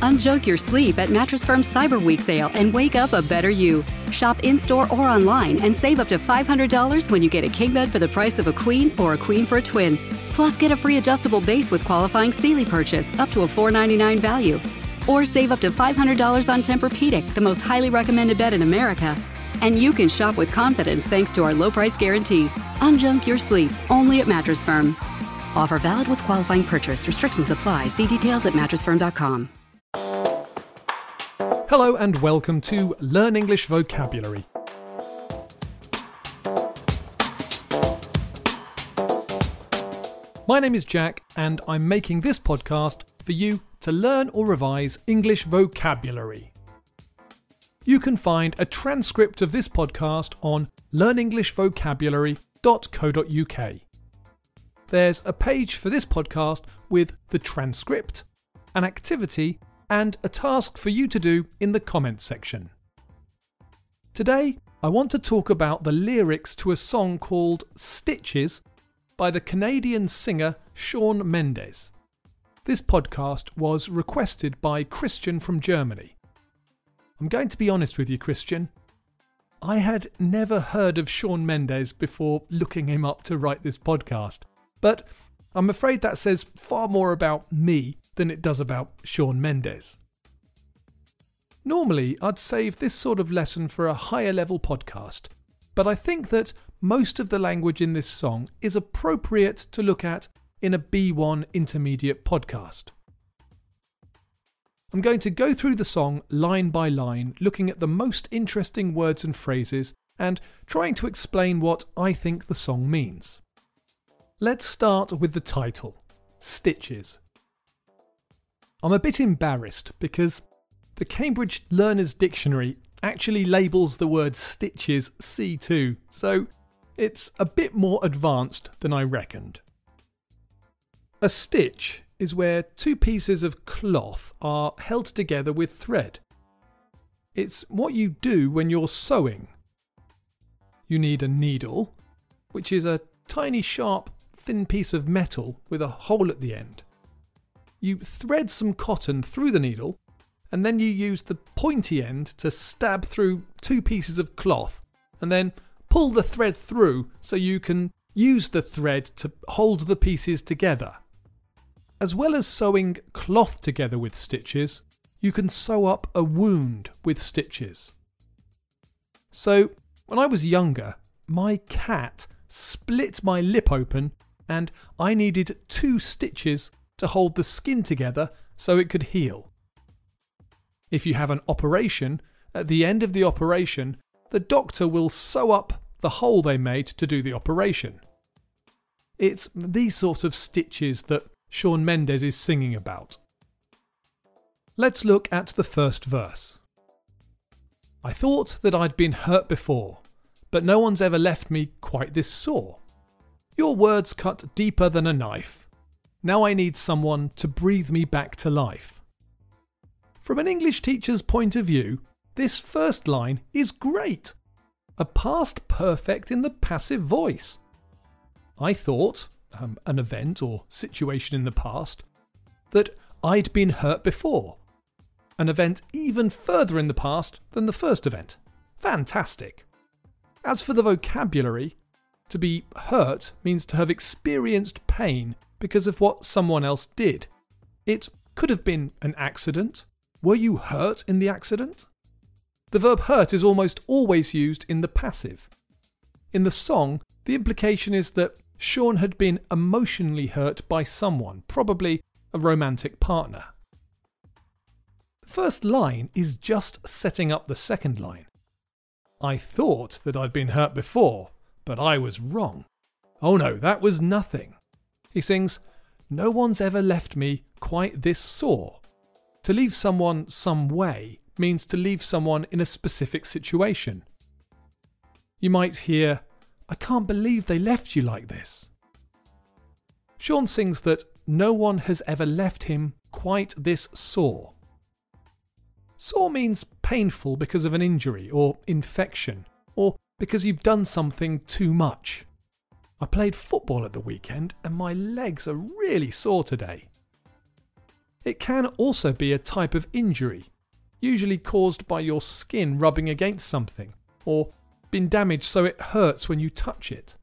Unjunk your sleep at Mattress Firm's Cyber Week sale and wake up a better you. Shop in store or online and save up to $500 when you get a king bed for the price of a queen or a queen for a twin. Plus, get a free adjustable base with qualifying Sealy purchase up to a 499 value. Or save up to $500 on Tempur-Pedic, the most highly recommended bed in America. And you can shop with confidence thanks to our low price guarantee. Unjunk your sleep only at Mattress Firm. Offer valid with qualifying purchase. Restrictions apply. See details at mattressfirm.com. Hello and welcome to Learn English Vocabulary. My name is Jack, and I'm making this podcast for you to learn or revise English vocabulary. You can find a transcript of this podcast on learnenglishvocabulary.co.uk. There's a page for this podcast with the transcript, an activity, and a task for you to do in the comments section. Today, I want to talk about the lyrics to a song called Stitches by the Canadian singer Shawn Mendes. This podcast was requested by Christian from Germany. I'm going to be honest with you, Christian. I had never heard of Shawn Mendes before looking him up to write this podcast. But I'm afraid that says far more about me than it does about Shawn Mendes. Normally, I'd save this sort of lesson for a higher level podcast, but I think that most of the language in this song is appropriate to look at in a B1 intermediate podcast. I'm going to go through the song line by line, looking at the most interesting words and phrases and trying to explain what I think the song means. Let's start with the title Stitches. I'm a bit embarrassed because the Cambridge Learner's Dictionary actually labels the word stitches C2, so it's a bit more advanced than I reckoned. A stitch is where two pieces of cloth are held together with thread. It's what you do when you're sewing. You need a needle, which is a tiny sharp thin piece of metal with a hole at the end. You thread some cotton through the needle, and then you use the pointy end to stab through two pieces of cloth, and then pull the thread through so you can use the thread to hold the pieces together. As well as sewing cloth together with stitches, you can sew up a wound with stitches. So, when I was younger, my cat split my lip open and I needed two stitches to hold the skin together so it could heal. If you have an operation, at the end of the operation, the doctor will sew up the hole they made to do the operation. It's these sort of stitches that Shawn Mendes is singing about. Let's look at the first verse. I thought that I'd been hurt before, but no one's ever left me quite this sore. Your words cut deeper than a knife. Now I need someone to breathe me back to life. From an English teacher's point of view, this first line is great. A past perfect in the passive voice. I thought, um, an event or situation in the past, that I'd been hurt before. An event even further in the past than the first event. Fantastic. As for the vocabulary, to be hurt means to have experienced pain because of what someone else did. It could have been an accident. Were you hurt in the accident? The verb hurt is almost always used in the passive. In the song, the implication is that Shawn had been emotionally hurt by someone, probably a romantic partner. The first line is just setting up the second line. I thought that I'd been hurt before, but I was wrong. Oh no, that was nothing. He sings, No one's ever left me quite this sore. To leave someone some way means to leave someone in a specific situation. You might hear, I can't believe they left you like this. Shawn sings that no one has ever left him quite this sore. Sore means painful because of an injury or infection, or because you've done something too much. I played football at the weekend and my legs are really sore today. It can also be a type of injury, usually caused by your skin rubbing against something, or been damaged so it hurts when you touch it.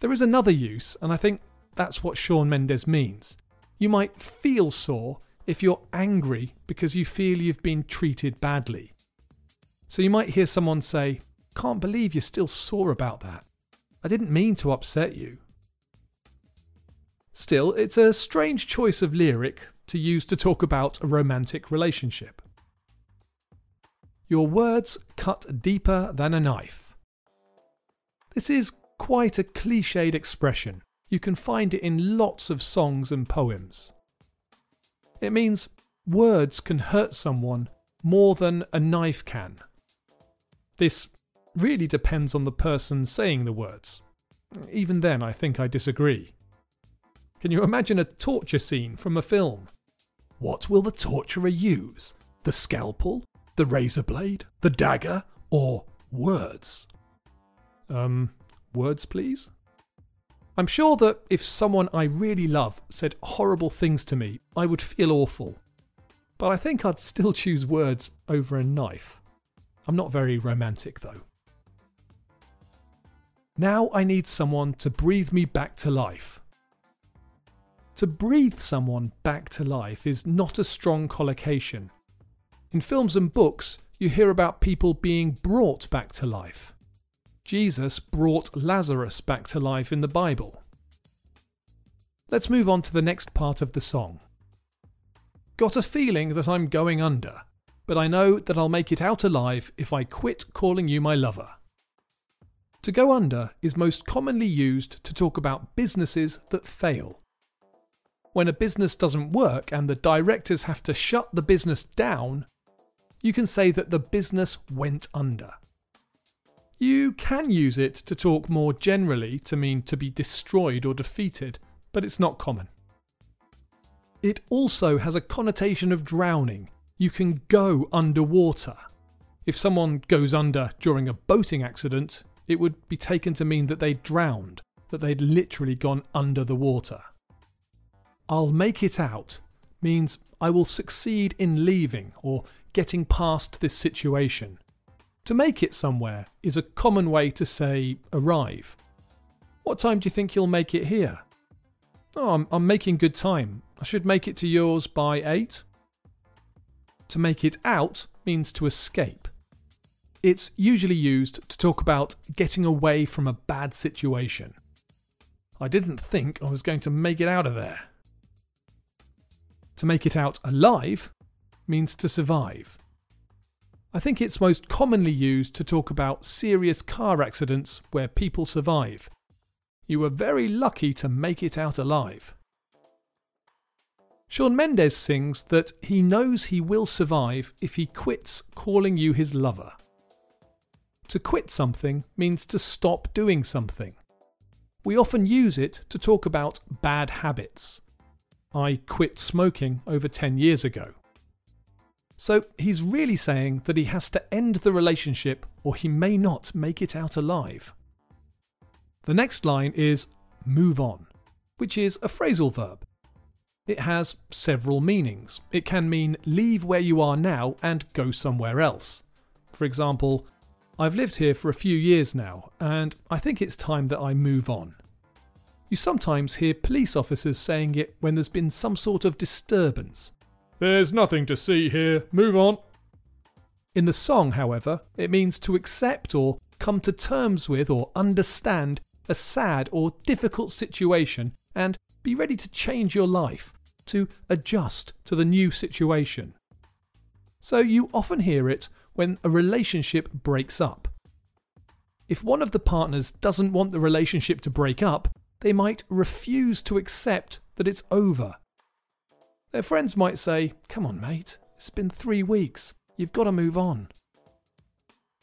There is another use, and I think that's what Shawn Mendes means. You might feel sore if you're angry because you feel you've been treated badly. So you might hear someone say, Can't believe you're still sore about that. I didn't mean to upset you. Still, it's a strange choice of lyric to use to talk about a romantic relationship. Your words cut deeper than a knife. This is quite a cliched expression. You can find it in lots of songs and poems. It means words can hurt someone more than a knife can. This really depends on the person saying the words. Even then, I think I disagree. Can you imagine a torture scene from a film? What will the torturer use? The scalpel? The razor blade? The dagger? Or words? Um, words, please? I'm sure that if someone I really love said horrible things to me, I would feel awful. But I think I'd still choose words over a knife. I'm not very romantic, though. Now I need someone to breathe me back to life. To breathe someone back to life is not a strong collocation. In films and books, you hear about people being brought back to life. Jesus brought Lazarus back to life in the Bible. Let's move on to the next part of the song. Got a feeling that I'm going under, but I know that I'll make it out alive if I quit calling you my lover. To go under is most commonly used to talk about businesses that fail when a business doesn't work and the directors have to shut the business down, you can say that the business went under. You can use it to talk more generally to mean to be destroyed or defeated, but it's not common. It also has a connotation of drowning. You can go underwater. If someone goes under during a boating accident, it would be taken to mean that they drowned, that they'd literally gone under the water. I'll make it out means I will succeed in leaving or getting past this situation. To make it somewhere is a common way to say arrive. What time do you think you'll make it here? Oh, I'm, I'm making good time. I should make it to yours by 8. To make it out means to escape. It's usually used to talk about getting away from a bad situation. I didn't think I was going to make it out of there. To make it out alive means to survive. I think it's most commonly used to talk about serious car accidents where people survive. You were very lucky to make it out alive. Shawn Mendes sings that he knows he will survive if he quits calling you his lover. To quit something means to stop doing something. We often use it to talk about bad habits. I quit smoking over 10 years ago. So he's really saying that he has to end the relationship or he may not make it out alive. The next line is move on, which is a phrasal verb. It has several meanings. It can mean leave where you are now and go somewhere else. For example, I've lived here for a few years now and I think it's time that I move on. You sometimes hear police officers saying it when there's been some sort of disturbance. There's nothing to see here, move on. In the song, however, it means to accept or come to terms with or understand a sad or difficult situation and be ready to change your life, to adjust to the new situation. So you often hear it when a relationship breaks up. If one of the partners doesn't want the relationship to break up, they might refuse to accept that it's over. Their friends might say, Come on, mate, it's been three weeks, you've got to move on.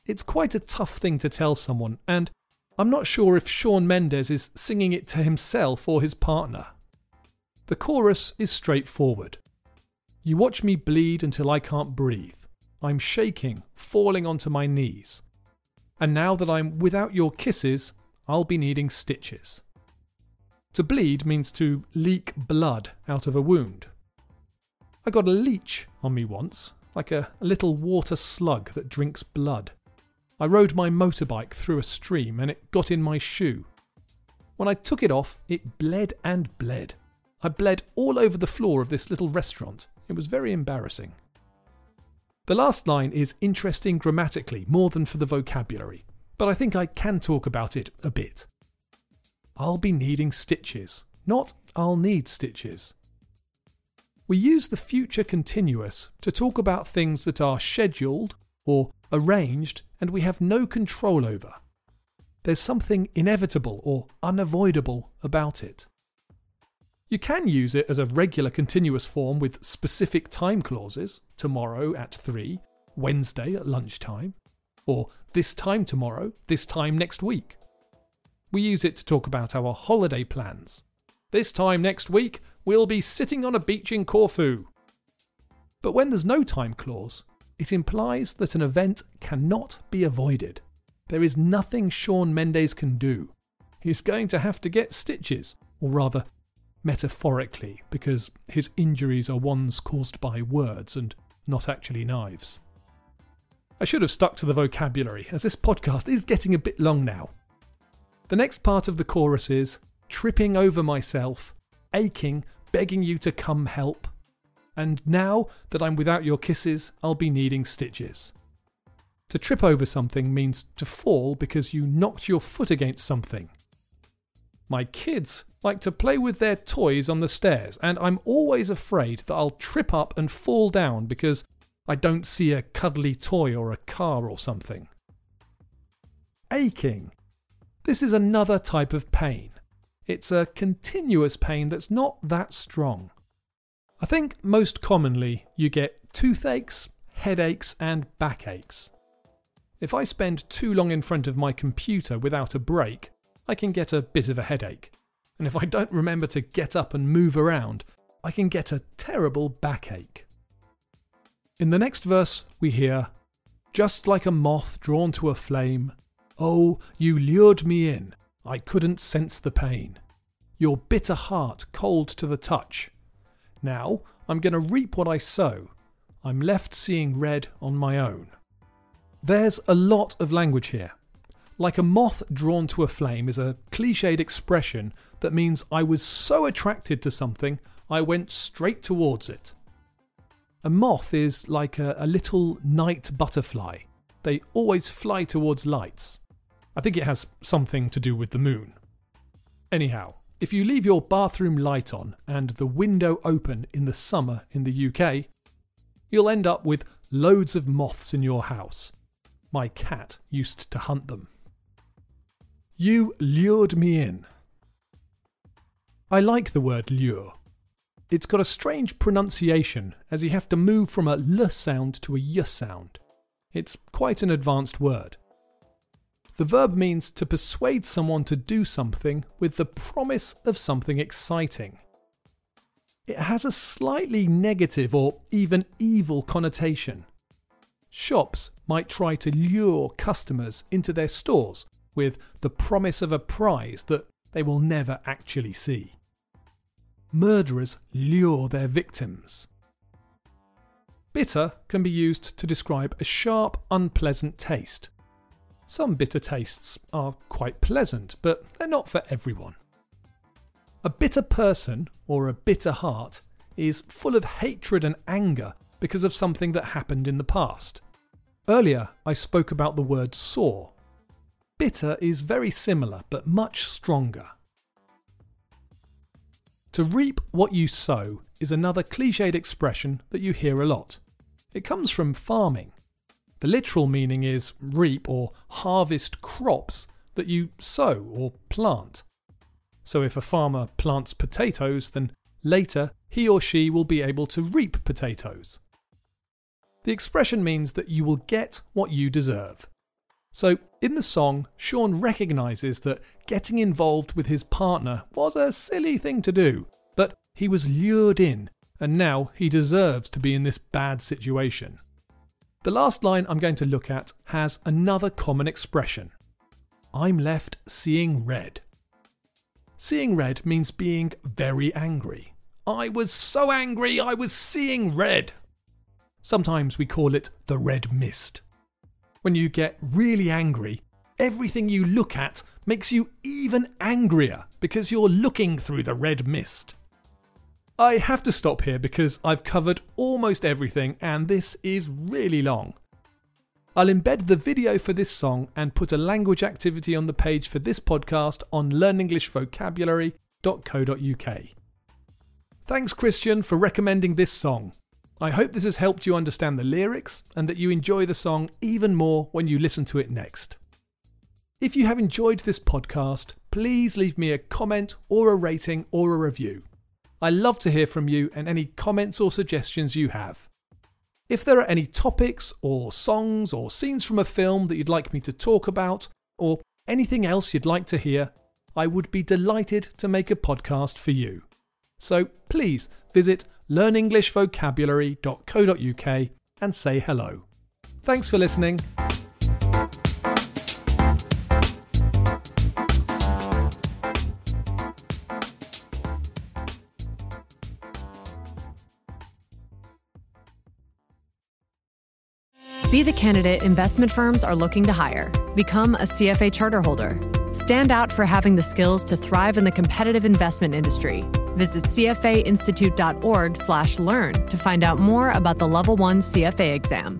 It's quite a tough thing to tell someone, and I'm not sure if Shawn Mendes is singing it to himself or his partner. The chorus is straightforward. You watch me bleed until I can't breathe. I'm shaking, falling onto my knees. And now that I'm without your kisses, I'll be needing stitches. To bleed means to leak blood out of a wound. I got a leech on me once, like a, little water slug that drinks blood. I rode my motorbike through a stream and it got in my shoe. When I took it off, it bled and bled. I bled all over the floor of this little restaurant. It was very embarrassing. The last line is interesting grammatically more than for the vocabulary, but I think I can talk about it a bit. I'll be needing stitches, not I'll need stitches. We use the future continuous to talk about things that are scheduled or arranged and we have no control over. There's something inevitable or unavoidable about it. You can use it as a regular continuous form with specific time clauses tomorrow at 3, Wednesday at lunchtime, or this time tomorrow, this time next week. We use it to talk about our holiday plans. This time next week, we'll be sitting on a beach in Corfu. But when there's no time clause, it implies that an event cannot be avoided. There is nothing Shawn Mendes can do. He's going to have to get stitches, or rather, metaphorically, because his injuries are ones caused by words and not actually knives. I should have stuck to the vocabulary, as this podcast is getting a bit long now. The next part of the chorus is tripping over myself, aching, begging you to come help, and now that I'm without your kisses, I'll be needing stitches. To trip over something means to fall because you knocked your foot against something. My kids like to play with their toys on the stairs, and I'm always afraid that I'll trip up and fall down because I don't see a cuddly toy or a car or something. Aching. This is another type of pain. It's a continuous pain that's not that strong. I think most commonly you get toothaches, headaches, and backaches. If I spend too long in front of my computer without a break, I can get a bit of a headache. And if I don't remember to get up and move around, I can get a terrible backache. In the next verse, we hear, Just like a moth drawn to a flame, oh, you lured me in, I couldn't sense the pain. Your bitter heart cold to the touch, now I'm going to reap what I sow. I'm left seeing red on my own. There's a lot of language here. Like a moth drawn to a flame is a cliched expression that means I was so attracted to something I went straight towards it. A moth is like a, a little night butterfly. They always fly towards lights. I think it has something to do with the moon. Anyhow, if you leave your bathroom light on and the window open in the summer in the UK, you'll end up with loads of moths in your house. My cat used to hunt them. You lured me in. I like the word lure. It's got a strange pronunciation as you have to move from a l sound to a y sound. It's quite an advanced word. The verb means to persuade someone to do something with the promise of something exciting. It has a slightly negative or even evil connotation. Shops might try to lure customers into their stores with the promise of a prize that they will never actually see. Murderers lure their victims. Bitter can be used to describe a sharp, unpleasant taste. Some bitter tastes are quite pleasant, but they're not for everyone. A bitter person, or a bitter heart, is full of hatred and anger because of something that happened in the past. Earlier, I spoke about the word sore. Bitter is very similar, but much stronger. To reap what you sow is another cliched expression that you hear a lot. It comes from farming. The literal meaning is reap or harvest crops that you sow or plant. So if a farmer plants potatoes, then later he or she will be able to reap potatoes. The expression means that you will get what you deserve. So, in the song, Shawn recognises that getting involved with his partner was a silly thing to do, but he was lured in, and now he deserves to be in this bad situation. The last line I'm going to look at has another common expression I'm left seeing red. Seeing red means being very angry. I was so angry, I was seeing red. Sometimes we call it the red mist. When you get really angry, everything you look at makes you even angrier because you're looking through the red mist. I have to stop here because I've covered almost everything and this is really long. I'll embed the video for this song and put a language activity on the page for this podcast on learnenglishvocabulary.co.uk. Thanks, Christian, for recommending this song. I hope this has helped you understand the lyrics and that you enjoy the song even more when you listen to it next. If you have enjoyed this podcast, please leave me a comment or a rating or a review. I love to hear from you and any comments or suggestions you have. If there are any topics or songs or scenes from a film that you'd like me to talk about, or anything else you'd like to hear, I would be delighted to make a podcast for you. So please visit learnenglishvocabulary.co.uk and say hello. Thanks for listening. Be the candidate investment firms are looking to hire. Become a CFA charter holder. Stand out for having the skills to thrive in the competitive investment industry. Visit cfainstitute.org/learn to find out more about the Level 1 CFA exam.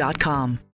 Inc.com.